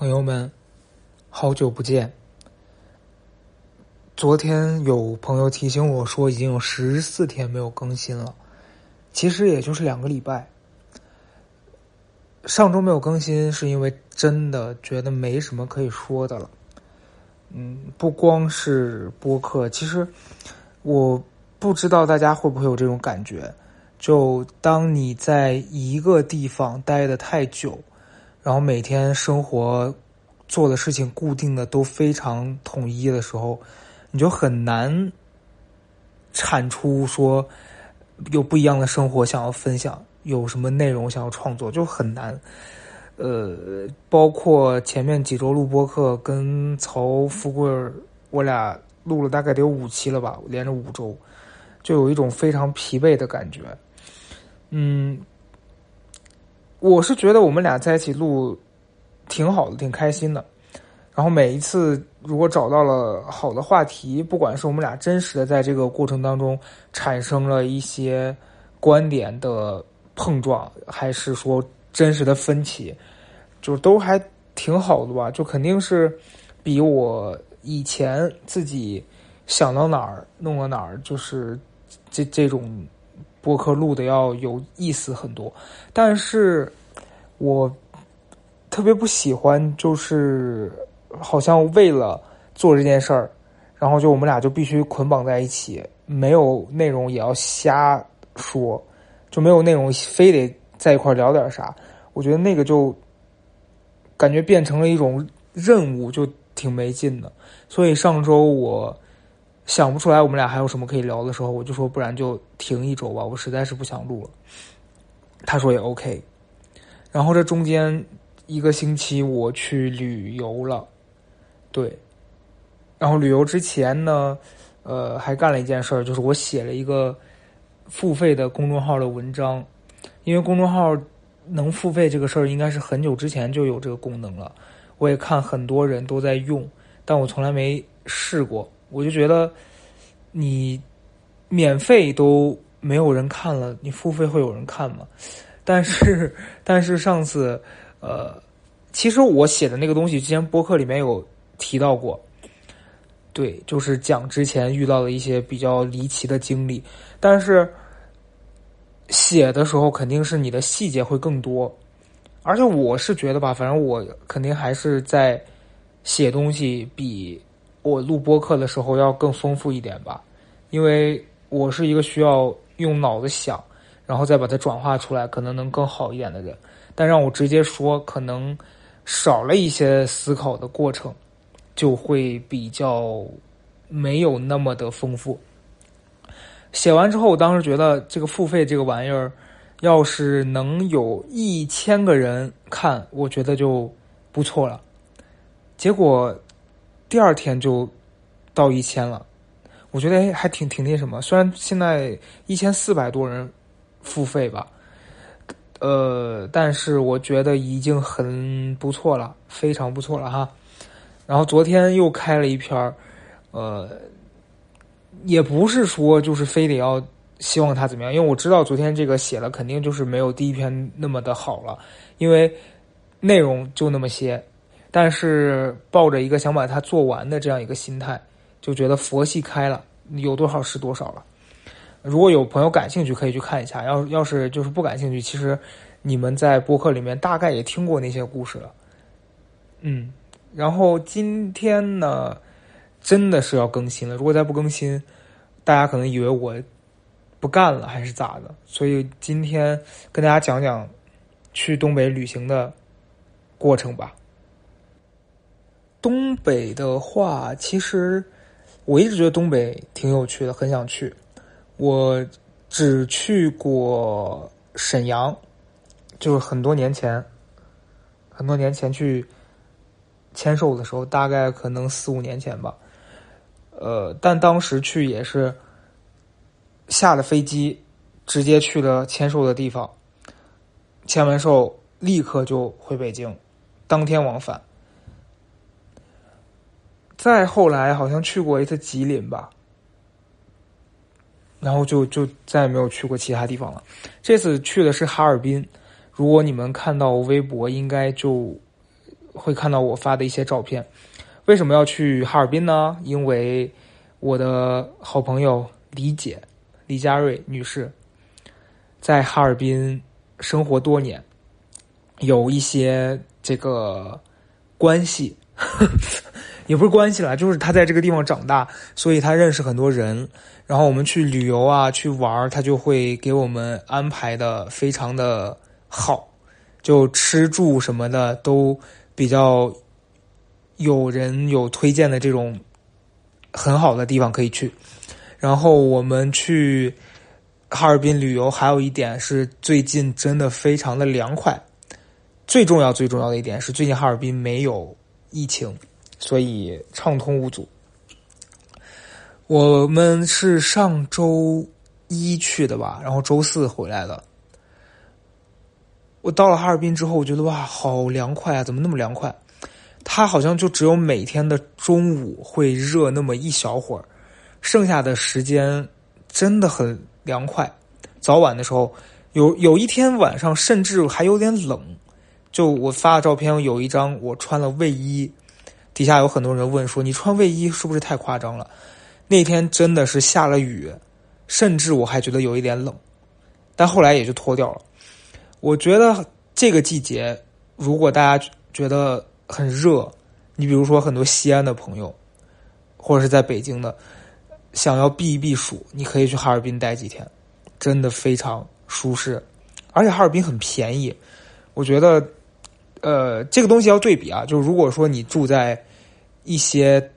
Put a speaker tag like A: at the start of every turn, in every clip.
A: 朋友们，好久不见。昨天有朋友提醒我说，已经有十四天没有更新了，其实也就是两个礼拜。上周没有更新，是因为真的觉得没什么可以说的了。嗯，不光是播客，其实我不知道大家会不会有这种感觉，就当你在一个地方待的太久。然后每天生活做的事情固定的都非常统一的时候，你就很难产出说有不一样的生活想要分享，有什么内容想要创作就很难。呃，包括前面几周录播课，跟曹富贵我俩录了大概得有五期了吧，连着五周，就有一种非常疲惫的感觉。嗯。我是觉得我们俩在一起录挺好的，挺开心的。然后每一次如果找到了好的话题，不管是我们俩真实的在这个过程当中产生了一些观点的碰撞，还是说真实的分歧，就都还挺好的吧。就肯定是比我以前自己想到哪儿弄到哪儿，就是这这种。播客录的要有意思很多，但是我特别不喜欢，就是好像为了做这件事儿，然后就我们俩就必须捆绑在一起，没有内容也要瞎说，就没有内容非得在一块聊点啥。我觉得那个就感觉变成了一种任务，就挺没劲的。所以上周我。想不出来我们俩还有什么可以聊的时候，我就说不然就停一周吧，我实在是不想录了。他说也 OK。然后这中间一个星期我去旅游了，对。然后旅游之前呢，呃，还干了一件事儿，就是我写了一个付费的公众号的文章。因为公众号能付费这个事儿，应该是很久之前就有这个功能了。我也看很多人都在用，但我从来没试过。我就觉得，你免费都没有人看了，你付费会有人看吗？但是，但是上次，呃，其实我写的那个东西，之前播客里面有提到过，对，就是讲之前遇到的一些比较离奇的经历。但是写的时候肯定是你的细节会更多，而且我是觉得吧，反正我肯定还是在写东西比。我录播客的时候要更丰富一点吧，因为我是一个需要用脑子想，然后再把它转化出来，可能能更好一点的人。但让我直接说，可能少了一些思考的过程，就会比较没有那么的丰富。写完之后，我当时觉得这个付费这个玩意儿，要是能有一千个人看，我觉得就不错了。结果。第二天就到一千了，我觉得还挺挺那什么。虽然现在一千四百多人付费吧，呃，但是我觉得已经很不错了，非常不错了哈。然后昨天又开了一篇呃，也不是说就是非得要希望他怎么样，因为我知道昨天这个写了肯定就是没有第一篇那么的好了，因为内容就那么些。但是抱着一个想把它做完的这样一个心态，就觉得佛系开了，有多少是多少了。如果有朋友感兴趣，可以去看一下。要要是就是不感兴趣，其实你们在播客里面大概也听过那些故事了。嗯，然后今天呢，真的是要更新了。如果再不更新，大家可能以为我不干了还是咋的。所以今天跟大家讲讲去东北旅行的过程吧。东北的话，其实我一直觉得东北挺有趣的，很想去。我只去过沈阳，就是很多年前，很多年前去签售的时候，大概可能四五年前吧。呃，但当时去也是下了飞机，直接去了签售的地方，签完售立刻就回北京，当天往返。再后来好像去过一次吉林吧，然后就就再也没有去过其他地方了。这次去的是哈尔滨，如果你们看到微博，应该就会看到我发的一些照片。为什么要去哈尔滨呢？因为我的好朋友李姐李佳瑞女士在哈尔滨生活多年，有一些这个关系呵，也不是关系啦，就是他在这个地方长大，所以他认识很多人。然后我们去旅游啊，去玩他就会给我们安排的非常的好，就吃住什么的都比较。有人有推荐的这种很好的地方可以去，然后我们去哈尔滨旅游，还有一点是最近真的非常的凉快。最重要最重要的一点是，最近哈尔滨没有疫情，所以畅通无阻。我们是上周一去的吧，然后周四回来的。我到了哈尔滨之后，我觉得哇，好凉快啊！怎么那么凉快？它好像就只有每天的中午会热那么一小会儿，剩下的时间真的很凉快。早晚的时候，有有一天晚上甚至还有点冷。就我发的照片有一张我穿了卫衣，底下有很多人问说你穿卫衣是不是太夸张了？那天真的是下了雨，甚至我还觉得有一点冷，但后来也就脱掉了。我觉得这个季节，如果大家觉得。很热，你比如说很多西安的朋友，或者是在北京的，想要避一避暑，你可以去哈尔滨待几天，真的非常舒适，而且哈尔滨很便宜。我觉得，呃，这个东西要对比啊，就是如果说你住在一些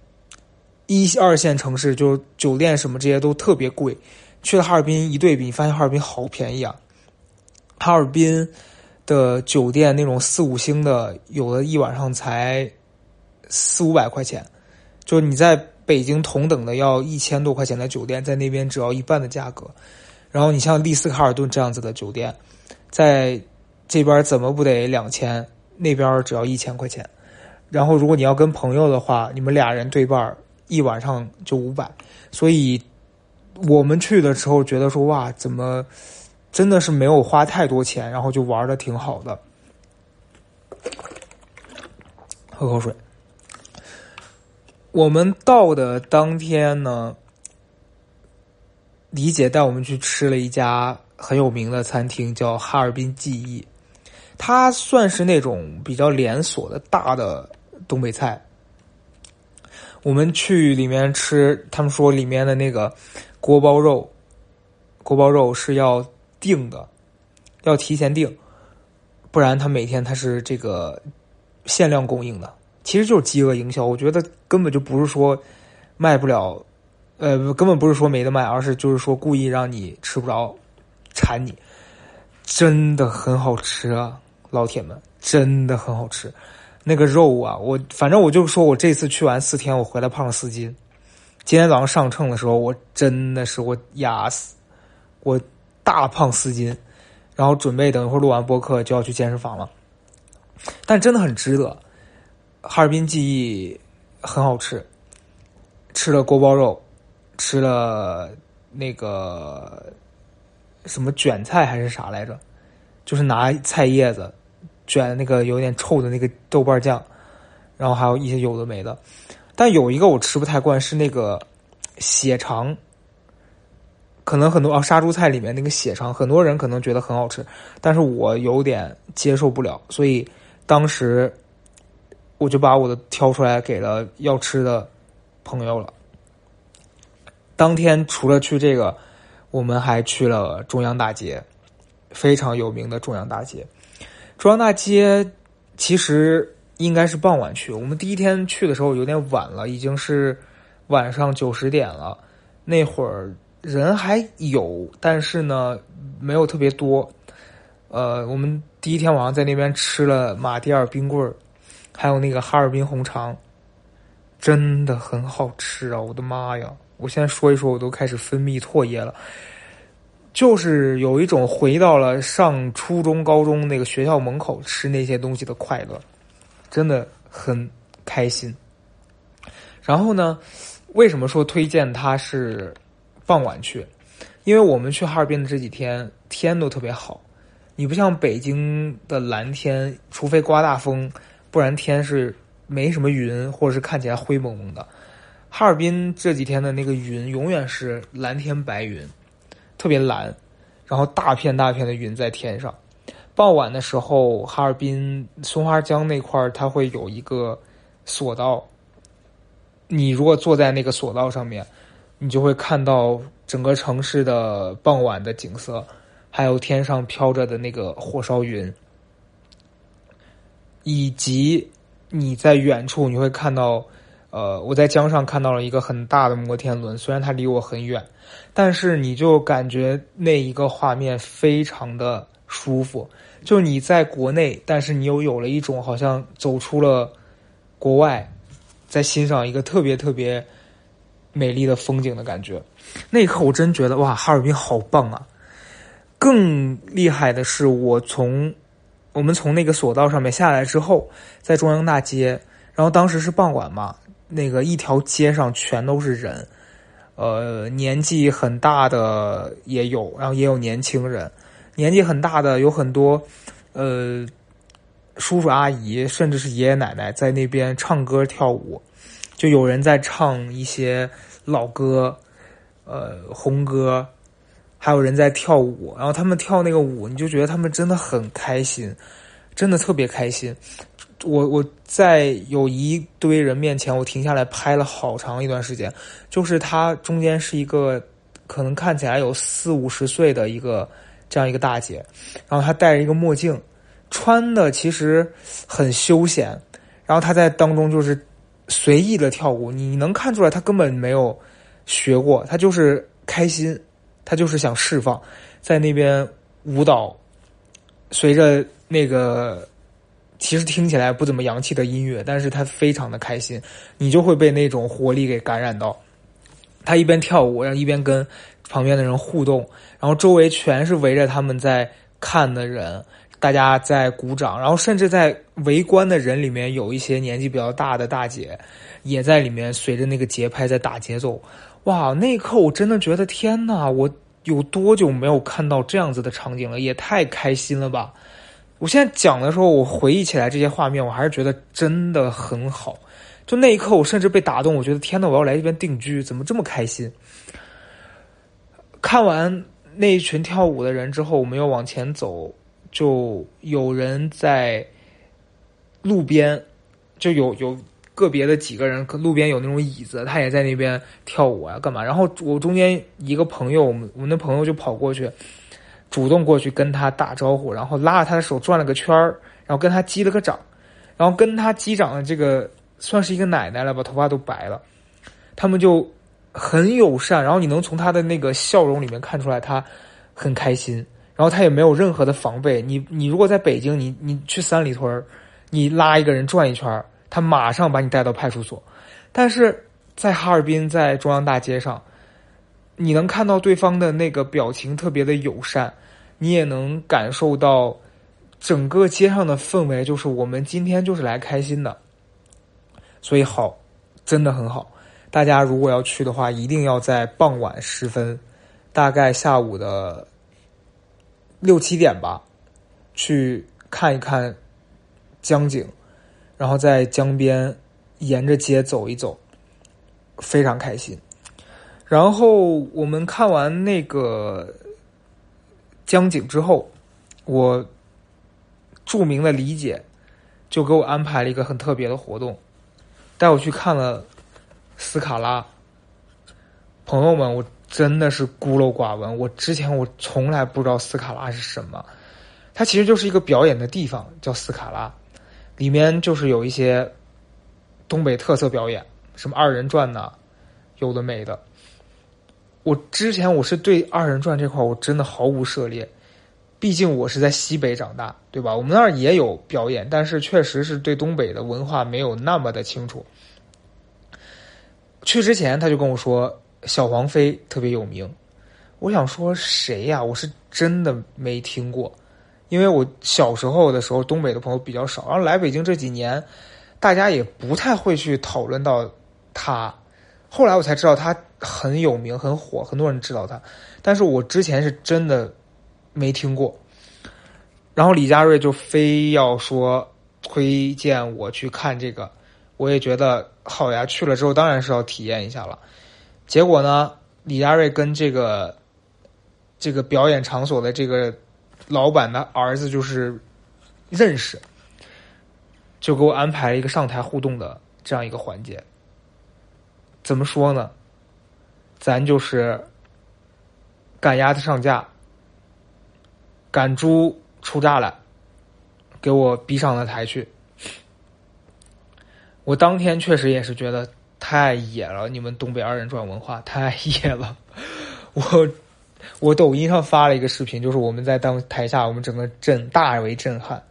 A: 一二线城市，就是酒店什么这些都特别贵，去了哈尔滨一对比，你发现哈尔滨好便宜啊，哈尔滨。的酒店那种四五星的，有的一晚上才四五百块钱，就是你在北京同等的要一千多块钱的酒店，在那边只要一半的价格。然后你像丽思卡尔顿这样子的酒店，在这边怎么不得两千？那边只要一千块钱。然后如果你要跟朋友的话，你们俩人对半一晚上就五百。所以我们去的时候觉得说哇，怎么？真的是没有花太多钱，然后就玩的挺好的。喝口水。我们到的当天呢，李姐带我们去吃了一家很有名的餐厅，叫哈尔滨记忆。它算是那种比较连锁的大的东北菜。我们去里面吃，他们说里面的那个锅包肉，锅包肉是要。定的，要提前定，不然他每天他是这个限量供应的，其实就是饥饿营销。我觉得根本就不是说卖不了，呃，根本不是说没得卖，而是就是说故意让你吃不着，馋你。真的很好吃啊，老铁们，真的很好吃。那个肉啊，我反正我就说我这次去完四天，我回来胖了四斤。今天早上上秤的时候，我真的是我压死我。大胖四斤，然后准备等一会儿录完播客就要去健身房了，但真的很值得。哈尔滨记忆很好吃，吃了锅包肉，吃了那个什么卷菜还是啥来着，就是拿菜叶子卷那个有点臭的那个豆瓣酱，然后还有一些有的没的，但有一个我吃不太惯是那个血肠。可能很多啊，杀猪菜里面那个血肠，很多人可能觉得很好吃，但是我有点接受不了，所以当时我就把我的挑出来给了要吃的朋友了。当天除了去这个，我们还去了中央大街，非常有名的中央大街。中央大街其实应该是傍晚去，我们第一天去的时候有点晚了，已经是晚上九十点了，那会儿。人还有，但是呢，没有特别多。呃，我们第一天晚上在那边吃了马迭尔冰棍儿，还有那个哈尔滨红肠，真的很好吃啊！我的妈呀！我现在说一说，我都开始分泌唾液了。就是有一种回到了上初中、高中那个学校门口吃那些东西的快乐，真的很开心。然后呢，为什么说推荐它是？傍晚去，因为我们去哈尔滨的这几天天都特别好。你不像北京的蓝天，除非刮大风，不然天是没什么云，或者是看起来灰蒙蒙的。哈尔滨这几天的那个云永远是蓝天白云，特别蓝，然后大片大片的云在天上。傍晚的时候，哈尔滨松花江那块儿，它会有一个索道。你如果坐在那个索道上面，你就会看到整个城市的傍晚的景色，还有天上飘着的那个火烧云，以及你在远处你会看到，呃，我在江上看到了一个很大的摩天轮，虽然它离我很远，但是你就感觉那一个画面非常的舒服。就你在国内，但是你又有了一种好像走出了国外，在欣赏一个特别特别美丽的风景的感觉。那一刻，我真觉得哇，哈尔滨好棒啊！更厉害的是，我从我们从那个索道上面下来之后，在中央大街，然后当时是傍晚嘛，那个一条街上全都是人，呃，年纪很大的也有，然后也有年轻人。年纪很大的有很多，呃，叔叔阿姨，甚至是爷爷奶奶在那边唱歌跳舞，就有人在唱一些老歌，呃，红歌，还有人在跳舞。然后他们跳那个舞，你就觉得他们真的很开心，真的特别开心。我我在有一堆人面前，我停下来拍了好长一段时间。就是他中间是一个可能看起来有四五十岁的一个。这样一个大姐，然后她戴着一个墨镜，穿的其实很休闲，然后她在当中就是随意的跳舞，你能看出来她根本没有学过，她就是开心，她就是想释放，在那边舞蹈，随着那个其实听起来不怎么洋气的音乐，但是她非常的开心，你就会被那种活力给感染到，她一边跳舞，然后一边跟。旁边的人互动，然后周围全是围着他们在看的人，大家在鼓掌，然后甚至在围观的人里面有一些年纪比较大的大姐，也在里面随着那个节拍在打节奏。哇，那一刻我真的觉得天哪，我有多久没有看到这样子的场景了？也太开心了吧！我现在讲的时候，我回忆起来这些画面，我还是觉得真的很好。就那一刻，我甚至被打动，我觉得天呐，我要来这边定居，怎么这么开心？看完那一群跳舞的人之后，我们又往前走，就有人在路边，就有有个别的几个人，路边有那种椅子，他也在那边跳舞啊，干嘛？然后我中间一个朋友，我们我们的朋友就跑过去，主动过去跟他打招呼，然后拉着他的手转了个圈儿，然后跟他击了个掌，然后跟他击掌的这个算是一个奶奶了吧，头发都白了，他们就。很友善，然后你能从他的那个笑容里面看出来他很开心，然后他也没有任何的防备。你你如果在北京，你你去三里屯你拉一个人转一圈他马上把你带到派出所。但是在哈尔滨，在中央大街上，你能看到对方的那个表情特别的友善，你也能感受到整个街上的氛围，就是我们今天就是来开心的，所以好，真的很好。大家如果要去的话，一定要在傍晚时分，大概下午的六七点吧，去看一看江景，然后在江边沿着街走一走，非常开心。然后我们看完那个江景之后，我著名的李姐就给我安排了一个很特别的活动，带我去看了。斯卡拉，朋友们，我真的是孤陋寡闻。我之前我从来不知道斯卡拉是什么，它其实就是一个表演的地方，叫斯卡拉，里面就是有一些东北特色表演，什么二人转呐，有的没的。我之前我是对二人转这块我真的毫无涉猎，毕竟我是在西北长大，对吧？我们那儿也有表演，但是确实是对东北的文化没有那么的清楚。去之前他就跟我说小黄飞特别有名，我想说谁呀？我是真的没听过，因为我小时候的时候东北的朋友比较少，然后来北京这几年，大家也不太会去讨论到他。后来我才知道他很有名很火，很多人知道他，但是我之前是真的没听过。然后李佳瑞就非要说推荐我去看这个，我也觉得好呀。去了之后当然是要体验一下了。结果呢，李佳瑞跟这个这个表演场所的这个老板的儿子就是认识，就给我安排了一个上台互动的这样一个环节。怎么说呢？咱就是赶鸭子上架，赶猪出栅栏。给我逼上了台去，我当天确实也是觉得太野了，你们东北二人转文化太野了。我我抖音上发了一个视频，就是我们在当台下，我们整个震大为震撼，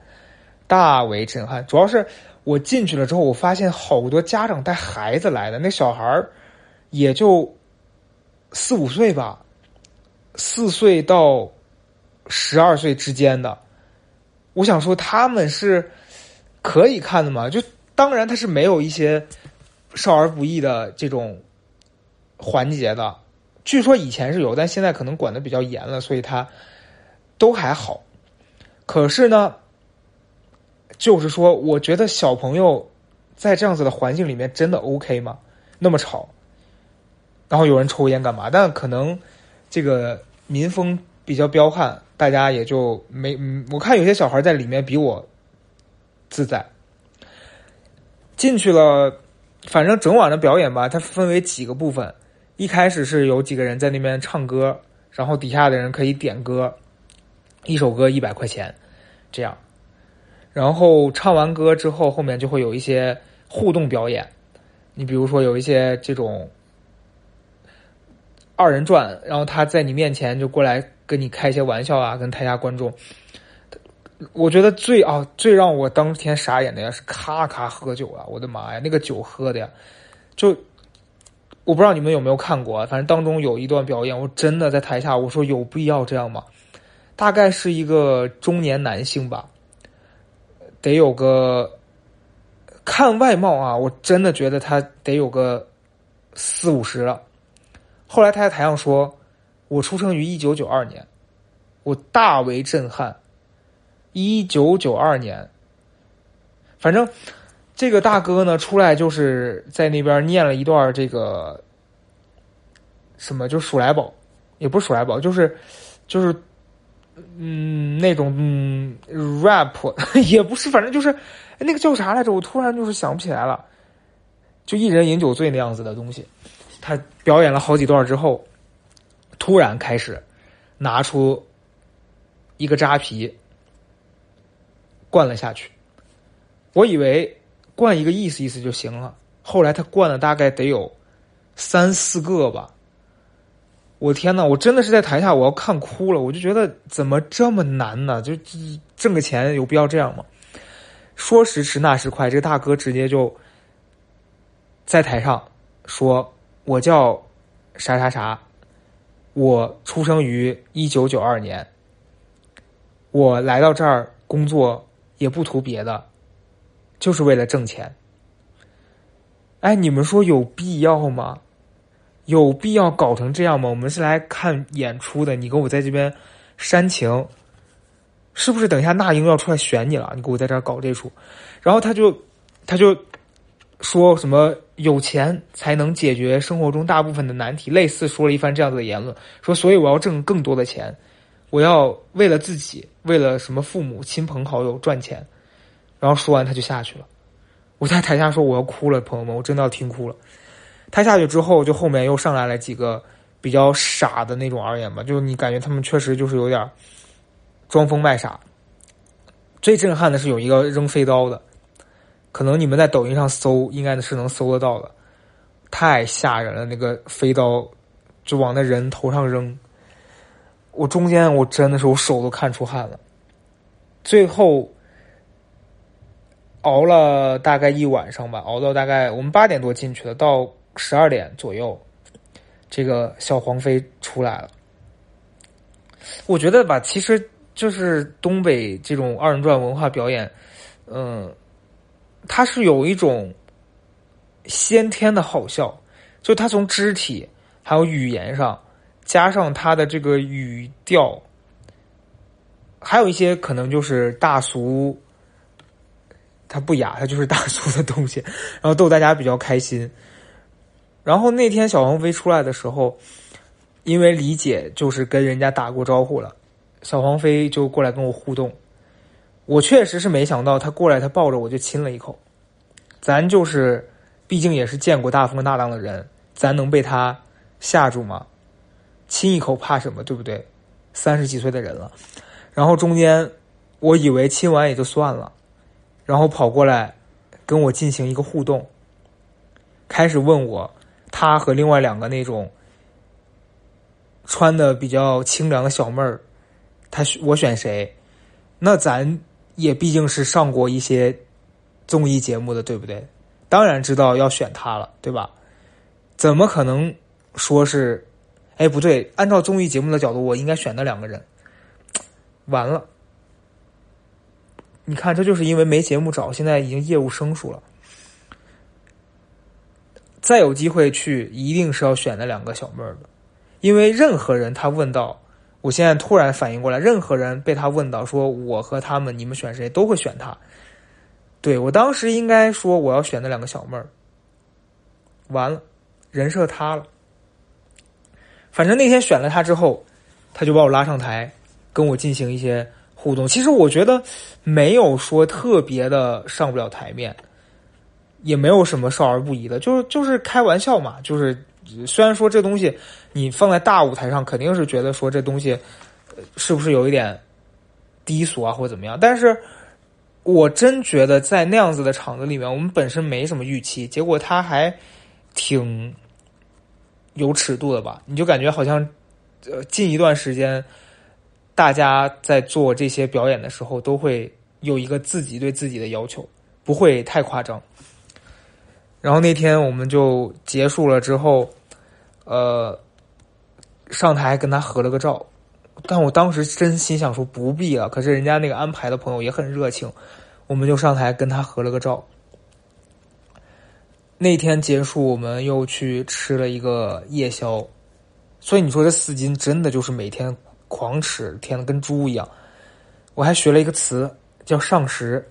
A: 大为震撼。主要是我进去了之后，我发现好多家长带孩子来的，那小孩也就四五岁吧，四岁到十二岁之间的。我想说，他们是可以看的嘛？就当然，他是没有一些少儿不宜的这种环节的。据说以前是有，但现在可能管的比较严了，所以他都还好。可是呢，就是说，我觉得小朋友在这样子的环境里面真的 OK 吗？那么吵，然后有人抽烟干嘛？但可能这个民风比较彪悍。大家也就没，我看有些小孩在里面比我自在。进去了，反正整晚的表演吧，它分为几个部分。一开始是有几个人在那边唱歌，然后底下的人可以点歌，一首歌一百块钱，这样。然后唱完歌之后，后面就会有一些互动表演。你比如说有一些这种二人转，然后他在你面前就过来。跟你开一些玩笑啊，跟台下观众，我觉得最啊最让我当天傻眼的呀是咔咔喝酒啊！我的妈呀，那个酒喝的呀，就我不知道你们有没有看过，反正当中有一段表演，我真的在台下我说有必要这样吗？大概是一个中年男性吧，得有个看外貌啊，我真的觉得他得有个四五十了。后来他在台上说。我出生于一九九二年，我大为震撼。一九九二年，反正这个大哥呢出来就是在那边念了一段这个什么，就数来宝，也不是数来宝，就是就是嗯那种嗯 rap 也不是，反正就是那个叫啥来着？我突然就是想不起来了，就一人饮酒醉那样子的东西。他表演了好几段之后。突然开始拿出一个扎啤灌了下去，我以为灌一个意思意思就行了。后来他灌了大概得有三四个吧，我天呐，我真的是在台下我要看哭了，我就觉得怎么这么难呢？就挣个钱有必要这样吗？说时迟那时快，这个大哥直接就在台上说：“我叫啥啥啥。”我出生于一九九二年，我来到这儿工作也不图别的，就是为了挣钱。哎，你们说有必要吗？有必要搞成这样吗？我们是来看演出的，你给我在这边煽情，是不是？等一下那英要出来选你了，你给我在这儿搞这出，然后他就他就说什么？有钱才能解决生活中大部分的难题，类似说了一番这样子的言论，说所以我要挣更多的钱，我要为了自己，为了什么父母亲朋好友赚钱，然后说完他就下去了。我在台下说我要哭了，朋友们，我真的要听哭了。他下去之后，就后面又上来了几个比较傻的那种而言吧，就是你感觉他们确实就是有点装疯卖傻。最震撼的是有一个扔飞刀的。可能你们在抖音上搜，应该是能搜得到的。太吓人了，那个飞刀就往那人头上扔。我中间我真的是我手都看出汗了。最后熬了大概一晚上吧，熬到大概我们八点多进去的，到十二点左右，这个小黄飞出来了。我觉得吧，其实就是东北这种二人转文化表演，嗯。它是有一种先天的好笑，就他从肢体还有语言上，加上他的这个语调，还有一些可能就是大俗它不雅，它就是大 俗的东西，然后逗大家比较开心。然后那天小黄飞出来的时候，因为李姐就是跟人家打过招呼了，小黄飞就过来跟我互动。我确实是没想到他过来，他抱着我就亲了一口。咱就是，毕竟也是见过大风大浪的人，咱能被他吓住吗？亲一口怕什么？对不对？三十几岁的人了。然后中间，我以为亲完也就算了，然后跑过来跟我进行一个互动，开始问我。他和另外两个那种穿的比较清凉的小妹儿，他我选谁？那咱也毕竟是上过一些综艺节目的，对不对？当然知道要选他了，对吧？怎么可能说是？哎，不对，按照综艺节目的角度，我应该选那两个人。完了，你看，这就是因为没节目找，现在已经业务生疏了。再有机会去，一定是要选那两个小妹儿的，因为任何人他问到，我现在突然反应过来，任何人被他问到说我和他们，你们选谁，都会选他。对我当时应该说我要选那两个小妹儿，完了，人设塌了。反正那天选了他之后，他就把我拉上台，跟我进行一些互动。其实我觉得没有说特别的上不了台面。也没有什么少儿不宜的，就是就是开玩笑嘛。就是虽然说这东西你放在大舞台上，肯定是觉得说这东西是不是有一点低俗啊，或者怎么样。但是我真觉得在那样子的场子里面，我们本身没什么预期，结果他还挺有尺度的吧？你就感觉好像呃，近一段时间大家在做这些表演的时候，都会有一个自己对自己的要求，不会太夸张。然后那天我们就结束了之后，呃，上台跟他合了个照，但我当时真心想说不必了。可是人家那个安排的朋友也很热情，我们就上台跟他合了个照。那天结束，我们又去吃了一个夜宵，所以你说这四斤真的就是每天狂吃，甜的跟猪一样。我还学了一个词叫上食。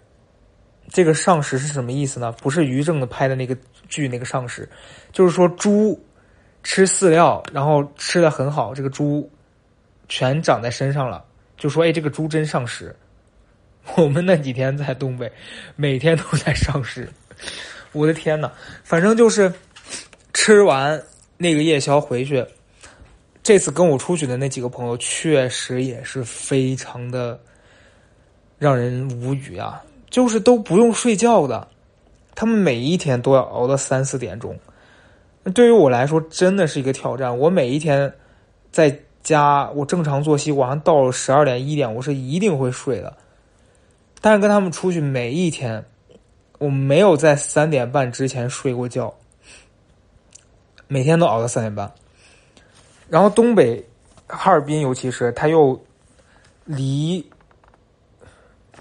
A: 这个上食是什么意思呢？不是于正的拍的那个剧那个上食，就是说猪吃饲料，然后吃的很好，这个猪全长在身上了，就说哎，这个猪真上食。我们那几天在东北，每天都在上食，我的天呐，反正就是吃完那个夜宵回去，这次跟我出去的那几个朋友确实也是非常的让人无语啊。就是都不用睡觉的，他们每一天都要熬到三四点钟。对于我来说，真的是一个挑战。我每一天在家，我正常作息，晚上到了十二点一点，我是一定会睡的。但是跟他们出去，每一天我没有在三点半之前睡过觉，每天都熬到三点半。然后东北哈尔滨，尤其是他又离。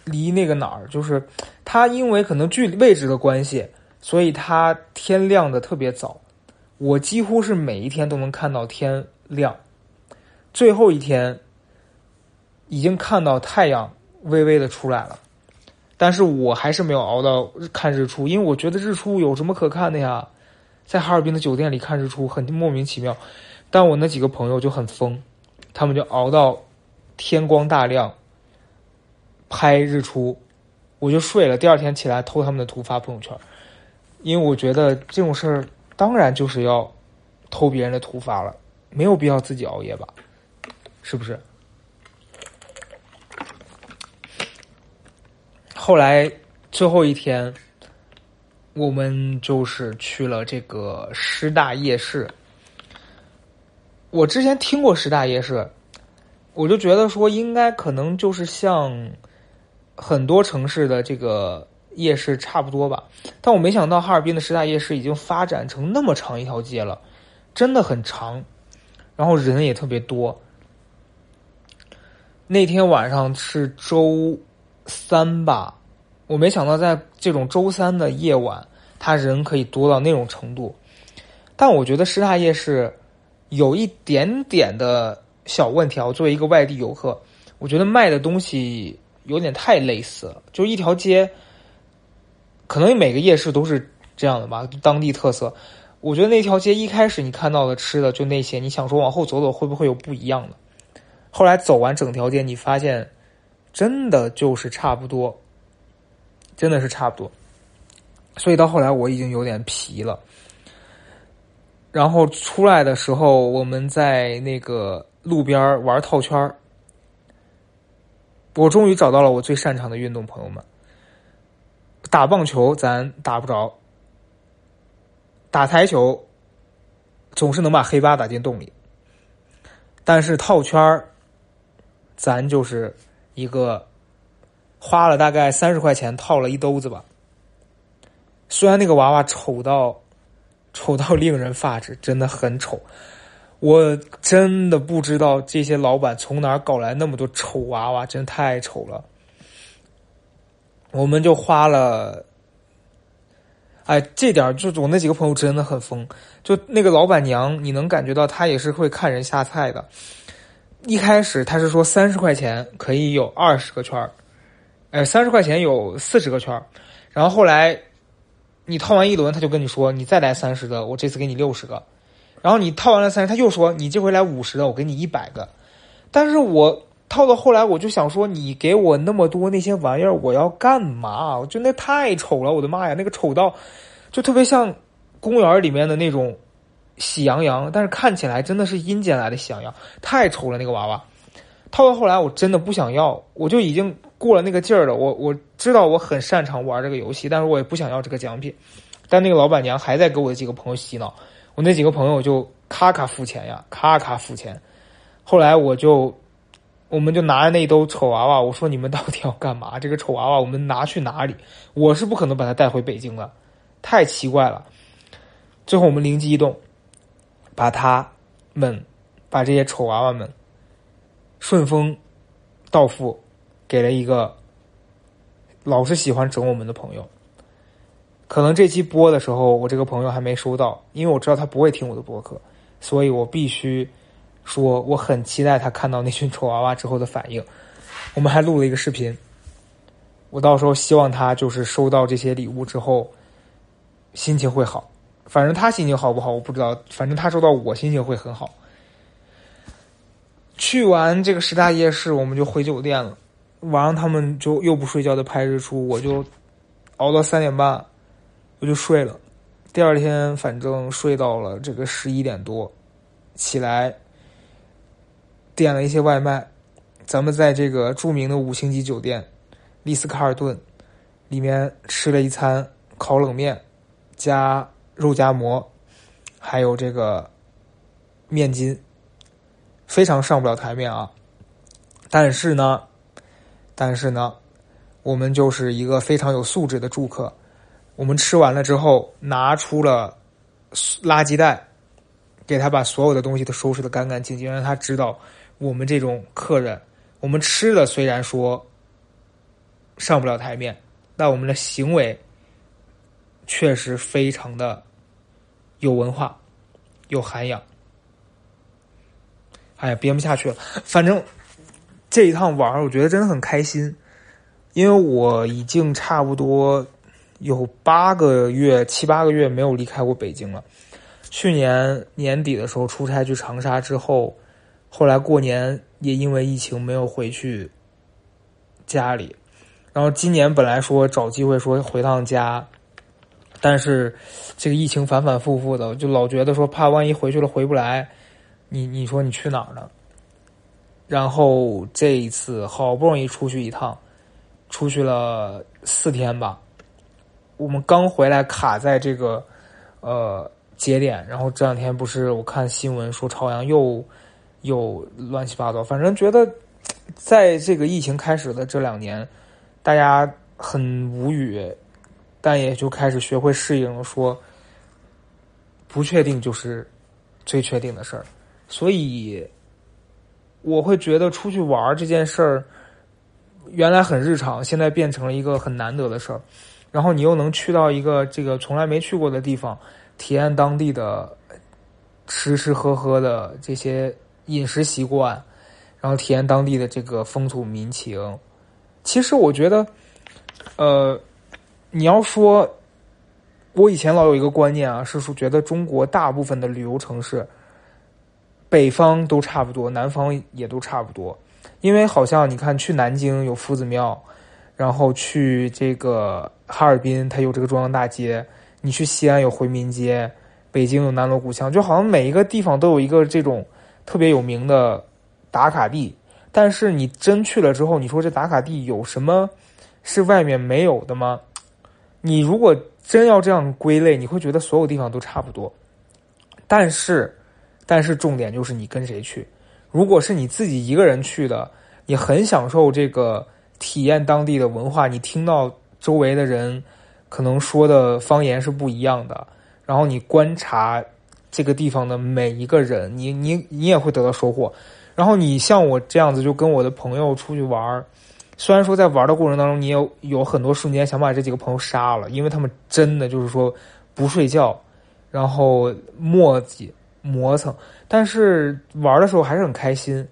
A: 离那个哪儿，就是它因为可能距离位置的关系，所以它天亮的特别早。我几乎是每一天都能看到天亮，最后一天已经看到太阳微微的出来了，但是我还是没有熬到看日出，因为我觉得日出有什么可看的呀？在哈尔滨的酒店里看日出很莫名其妙，但我那几个朋友就很疯，他们就熬到天光大亮。拍日出，我就睡了。第二天起来偷他们的图发朋友圈，因为我觉得这种事儿当然就是要偷别人的图发了，没有必要自己熬夜吧？是不是？后来最后一天，我们就是去了这个师大夜市。我之前听过师大夜市，我就觉得说应该可能就是像。很多城市的这个夜市差不多吧，但我没想到哈尔滨的十大夜市已经发展成那么长一条街了，真的很长，然后人也特别多。那天晚上是周三吧，我没想到在这种周三的夜晚，他人可以多到那种程度。但我觉得师大夜市有一点点的小问题啊，作为一个外地游客，我觉得卖的东西。有点太类似了，就一条街，可能每个夜市都是这样的吧，当地特色。我觉得那条街一开始你看到的吃的就那些，你想说往后走走会不会有不一样的？后来走完整条街，你发现真的就是差不多，真的是差不多。所以到后来我已经有点疲了。然后出来的时候，我们在那个路边玩套圈我终于找到了我最擅长的运动，朋友们。打棒球咱打不着。打台球总是能把黑八打进洞里，但是套圈儿，咱就是一个花了大概三十块钱套了一兜子吧。虽然那个娃娃丑到丑到令人发指，真的很丑，我真的不知道这些老板从哪儿搞来那么多丑娃娃，真的太丑了。我们就花了。哎，这点就我那几个朋友真的很疯，就那个老板娘，你能感觉到她也是会看人下菜的。一开始她是说三十块钱可以有二十个圈儿，哎，三十块钱有四十个圈儿，然后后来你套完一轮，他就跟你说你再来三十的，我这次给你六十个，然后你套完了三十，他又说你这回来五十的，我给你一百个。但是我套到后来，我就想说，你给我那么多那些玩意儿，我要干嘛？我觉得那太丑了，我的妈呀，那个丑到。就特别像公园里面的那种喜羊羊，但是看起来真的是阴间来的喜羊羊，太丑了那个娃娃。套到后来，我真的不想要，我就已经过了那个劲儿了。我我知道我很擅长玩这个游戏，但是我也不想要这个奖品。但那个老板娘还在给我的几个朋友洗脑，我那几个朋友就咔咔付钱呀，咔咔付钱。后来我就，我们就拿着那一兜丑娃娃，我说你们到底要干嘛？这个丑娃娃我们拿去哪里？我是不可能把它带回北京的。太奇怪了！最后我们灵机一动，把他们把这些丑娃娃们顺丰到付给了一个老是喜欢整我们的朋友。可能这期播的时候，我这个朋友还没收到，因为我知道他不会听我的播客，所以我必须说，我很期待他看到那群丑娃娃之后的反应。我们还录了一个视频，我到时候希望他就是收到这些礼物之后。心情会好，反正他心情好不好我不知道，反正他收到我心情会很好。去完这个十大夜市，我们就回酒店了。晚上他们就又不睡觉的拍日出，我就熬到三点半，我就睡了。第二天反正睡到了这个十一点多，起来点了一些外卖。咱们在这个著名的五星级酒店丽思卡尔顿里面吃了一餐烤冷面。加肉夹馍，还有这个面筋，非常上不了台面啊。但是呢，但是呢，我们就是一个非常有素质的住客。我们吃完了之后，拿出了垃圾袋，给他把所有的东西都收拾的干干净净，让他知道我们这种客人，我们吃的虽然说上不了台面，但我们的行为。确实非常的有文化、有涵养。哎呀，编不下去了。反正这一趟玩我觉得真的很开心，因为我已经差不多有八个月、七八个月没有离开过北京了。去年年底的时候出差去长沙之后，后来过年也因为疫情没有回去家里。然后今年本来说找机会说回趟家。但是，这个疫情反反复复的，就老觉得说怕万一回去了回不来，你你说你去哪儿呢？然后这一次好不容易出去一趟，出去了四天吧，我们刚回来卡在这个呃节点，然后这两天不是我看新闻说朝阳又又乱七八糟，反正觉得在这个疫情开始的这两年，大家很无语。但也就开始学会适应了，说不确定就是最确定的事儿，所以我会觉得出去玩这件事儿原来很日常，现在变成了一个很难得的事儿。然后你又能去到一个这个从来没去过的地方，体验当地的吃吃喝喝的这些饮食习惯，然后体验当地的这个风土民情。其实我觉得，呃。你要说，我以前老有一个观念啊，是说觉得中国大部分的旅游城市，北方都差不多，南方也都差不多。因为好像你看，去南京有夫子庙，然后去这个哈尔滨，它有这个中央大街；你去西安有回民街，北京有南锣鼓巷，就好像每一个地方都有一个这种特别有名的打卡地。但是你真去了之后，你说这打卡地有什么是外面没有的吗？你如果真要这样归类，你会觉得所有地方都差不多。但是，但是重点就是你跟谁去。如果是你自己一个人去的，你很享受这个体验当地的文化，你听到周围的人可能说的方言是不一样的，然后你观察这个地方的每一个人，你你你也会得到收获。然后你像我这样子，就跟我的朋友出去玩，虽然说在玩的过程当中，你有有很多瞬间想把这几个朋友杀了，因为他们真的就是说不睡觉，然后磨叽磨蹭，但是玩的时候还是很开心。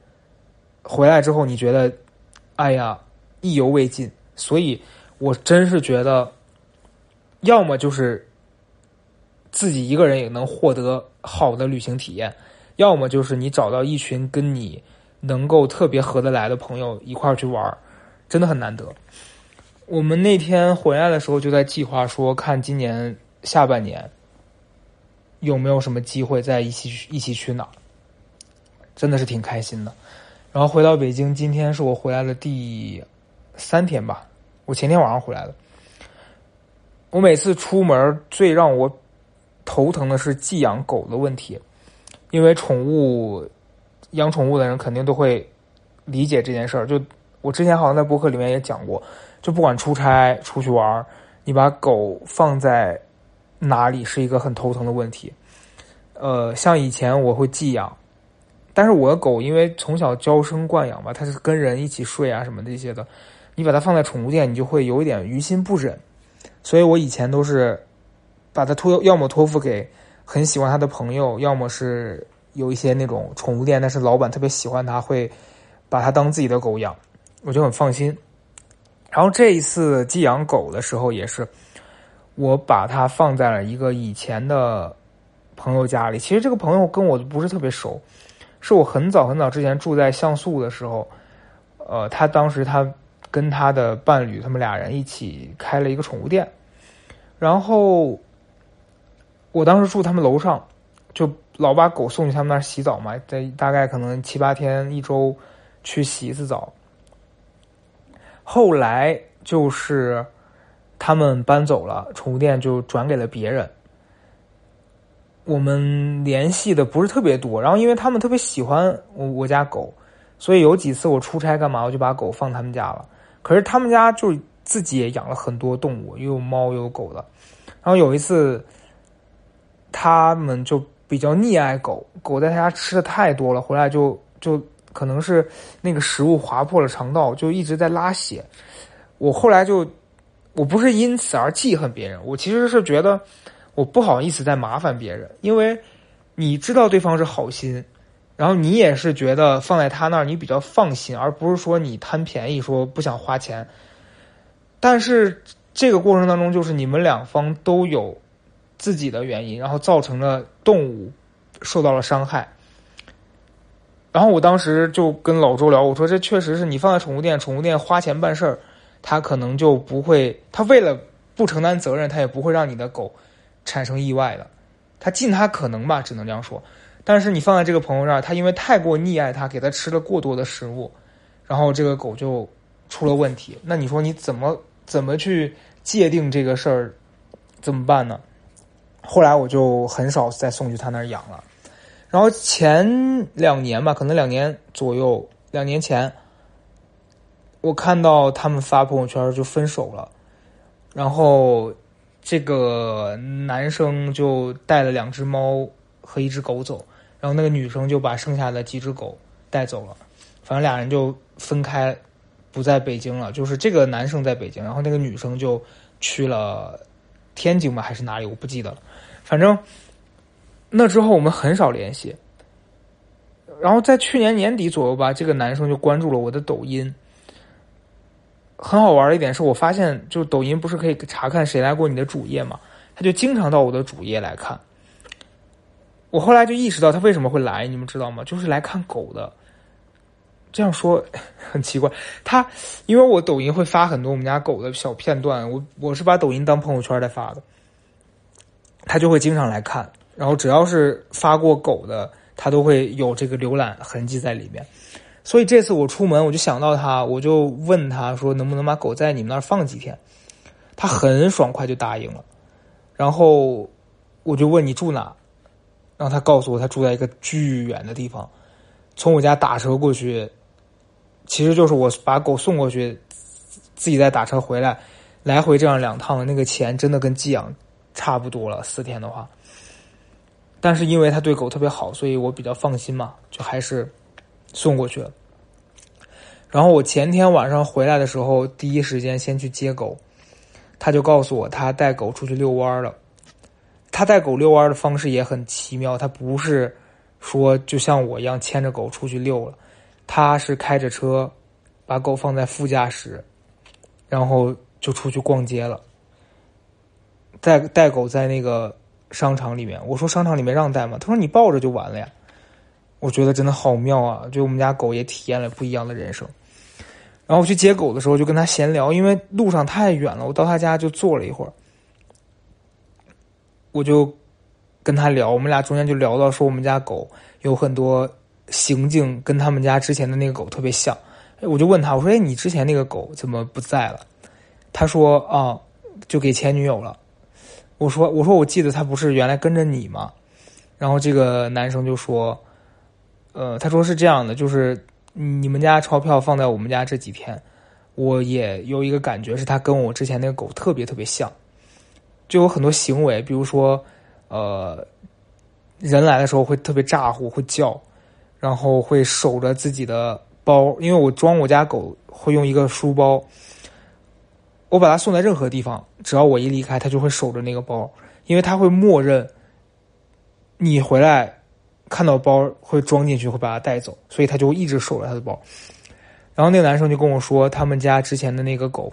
A: 回来之后你觉得，哎呀，意犹未尽，所以我真是觉得，要么就是自己一个人也能获得好的旅行体验。要么就是你找到一群跟你能够特别合得来的朋友一块儿去玩儿，真的很难得。我们那天回来的时候就在计划说，看今年下半年有没有什么机会再一起去一起去哪儿，真的是挺开心的。然后回到北京，今天是我回来的第三天吧，我前天晚上回来的。我每次出门最让我头疼的是寄养狗的问题。因为宠物养宠物的人肯定都会理解这件事儿。就我之前好像在博客里面也讲过，就不管出差出去玩，你把狗放在哪里是一个很头疼的问题。呃，像以前我会寄养，但是我的狗因为从小娇生惯养吧，它是跟人一起睡啊什么这些的，你把它放在宠物店，你就会有一点于心不忍。所以我以前都是把它托，要么托付给。很喜欢它的朋友，要么是有一些那种宠物店，但是老板特别喜欢它，会把它当自己的狗养，我就很放心。然后这一次寄养狗的时候，也是我把它放在了一个以前的朋友家里。其实这个朋友跟我不是特别熟，是我很早很早之前住在像素的时候，呃，他当时他跟他的伴侣，他们俩人一起开了一个宠物店，然后。我当时住他们楼上，就老把狗送去他们那儿洗澡嘛，在大概可能七八天一周去洗一次澡。后来就是他们搬走了，宠物店就转给了别人。我们联系的不是特别多，然后因为他们特别喜欢我我家狗，所以有几次我出差干嘛，我就把狗放他们家了。可是他们家就自己也养了很多动物，又有猫又有狗的。然后有一次。他们就比较溺爱狗，狗在他家吃的太多了，回来就就可能是那个食物划破了肠道，就一直在拉血。我后来就我不是因此而记恨别人，我其实是觉得我不好意思再麻烦别人，因为你知道对方是好心，然后你也是觉得放在他那儿你比较放心，而不是说你贪便宜说不想花钱。但是这个过程当中，就是你们两方都有。自己的原因，然后造成了动物受到了伤害。然后我当时就跟老周聊，我说这确实是你放在宠物店，宠物店花钱办事儿，他可能就不会，他为了不承担责任，他也不会让你的狗产生意外的。他尽他可能吧，只能这样说。但是你放在这个朋友这儿，他因为太过溺爱他，给他吃了过多的食物，然后这个狗就出了问题。那你说你怎么怎么去界定这个事儿？怎么办呢？后来我就很少再送去他那儿养了，然后前两年吧，可能两年左右，两年前，我看到他们发朋友圈就分手了，然后这个男生就带了两只猫和一只狗走，然后那个女生就把剩下的几只狗带走了，反正俩人就分开，不在北京了，就是这个男生在北京，然后那个女生就去了天津吧，还是哪里，我不记得了。反正那之后我们很少联系，然后在去年年底左右吧，这个男生就关注了我的抖音，很好玩的一点是我发现，就抖音不是可以查看谁来过你的主页嘛？他就经常到我的主页来看。我后来就意识到他为什么会来，你们知道吗？就是来看狗的。这样说 很奇怪，他因为我抖音会发很多我们家狗的小片段，我我是把抖音当朋友圈在发的，他就会经常来看。然后只要是发过狗的，他都会有这个浏览痕迹在里面。所以这次我出门，我就想到他，我就问他说能不能把狗在你们那儿放几天。他很爽快就答应了。然后我就问你住哪，然后他告诉我他住在一个巨远的地方，从我家打车过去，其实就是我把狗送过去，自己再打车回来，来回这样两趟，那个钱真的跟寄养差不多了。四天的话。但是因为他对狗特别好，所以我比较放心嘛，就还是送过去了。然后我前天晚上回来的时候，第一时间先去接狗，他就告诉我他带狗出去遛弯了。他带狗遛弯的方式也很奇妙，他不是说就像我一样牵着狗出去遛了，他是开着车把狗放在副驾驶，然后就出去逛街了，带带狗在那个。商场里面，我说商场里面让带吗？他说你抱着就完了呀。我觉得真的好妙啊！就我们家狗也体验了不一样的人生。然后我去接狗的时候，就跟他闲聊，因为路上太远了，我到他家就坐了一会儿，我就跟他聊，我们俩中间就聊到说我们家狗有很多行径跟他们家之前的那个狗特别像。我就问他，我说：“哎，你之前那个狗怎么不在了？”他说：“啊，就给前女友了。”我说：“我说，我记得他不是原来跟着你吗？”然后这个男生就说：“呃，他说是这样的，就是你们家钞票放在我们家这几天，我也有一个感觉，是他跟我之前那个狗特别特别像，就有很多行为，比如说，呃，人来的时候会特别咋呼，会叫，然后会守着自己的包，因为我装我家狗会用一个书包。”我把它送在任何地方，只要我一离开，它就会守着那个包，因为它会默认你回来看到包会装进去，会把它带走，所以它就一直守着它的包。然后那个男生就跟我说，他们家之前的那个狗，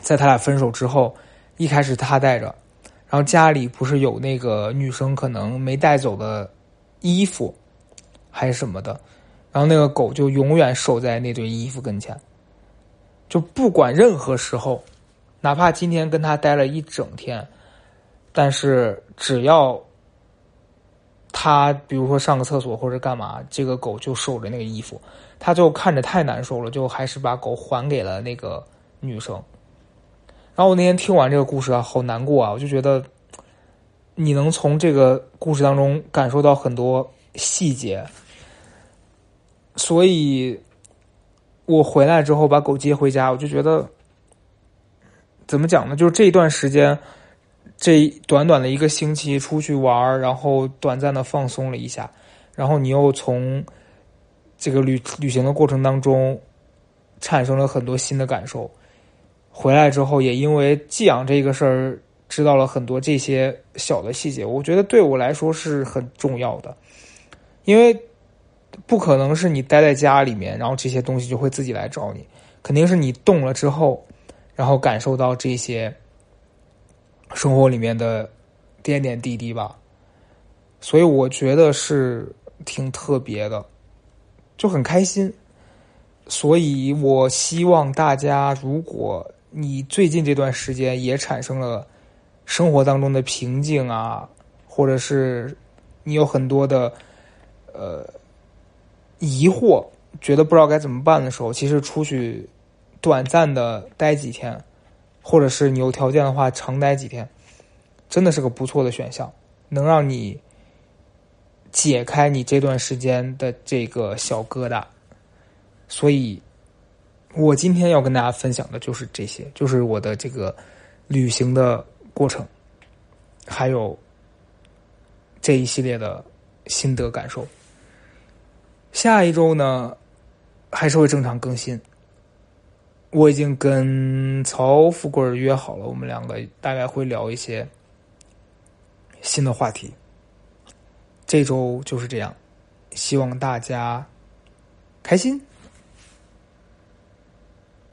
A: 在他俩分手之后，一开始他带着，然后家里不是有那个女生可能没带走的衣服还是什么的，然后那个狗就永远守在那堆衣服跟前。就不管任何时候，哪怕今天跟他待了一整天，但是只要他比如说上个厕所或者干嘛，这个狗就守着那个衣服，他就看着太难受了，就还是把狗还给了那个女生。然后我那天听完这个故事啊，好难过啊！我就觉得你能从这个故事当中感受到很多细节，所以。我回来之后把狗接回家，我就觉得怎么讲呢？就是这一段时间，这短短的一个星期出去玩然后短暂的放松了一下，然后你又从这个旅旅行的过程当中产生了很多新的感受。回来之后也因为寄养这个事儿知道了很多这些小的细节，我觉得对我来说是很重要的，因为。不可能是你待在家里面，然后这些东西就会自己来找你。肯定是你动了之后，然后感受到这些生活里面的点点滴滴吧。所以我觉得是挺特别的，就很开心。所以我希望大家，如果你最近这段时间也产生了生活当中的瓶颈啊，或者是你有很多的呃。疑惑，觉得不知道该怎么办的时候，其实出去短暂的待几天，或者是你有条件的话长待几天，真的是个不错的选项，能让你解开你这段时间的这个小疙瘩。所以，我今天要跟大家分享的就是这些，就是我的这个旅行的过程，还有这一系列的心得感受。下一周呢，还是会正常更新。我已经跟曹富贵约好了，我们两个大概会聊一些新的话题。这周就是这样，希望大家开心。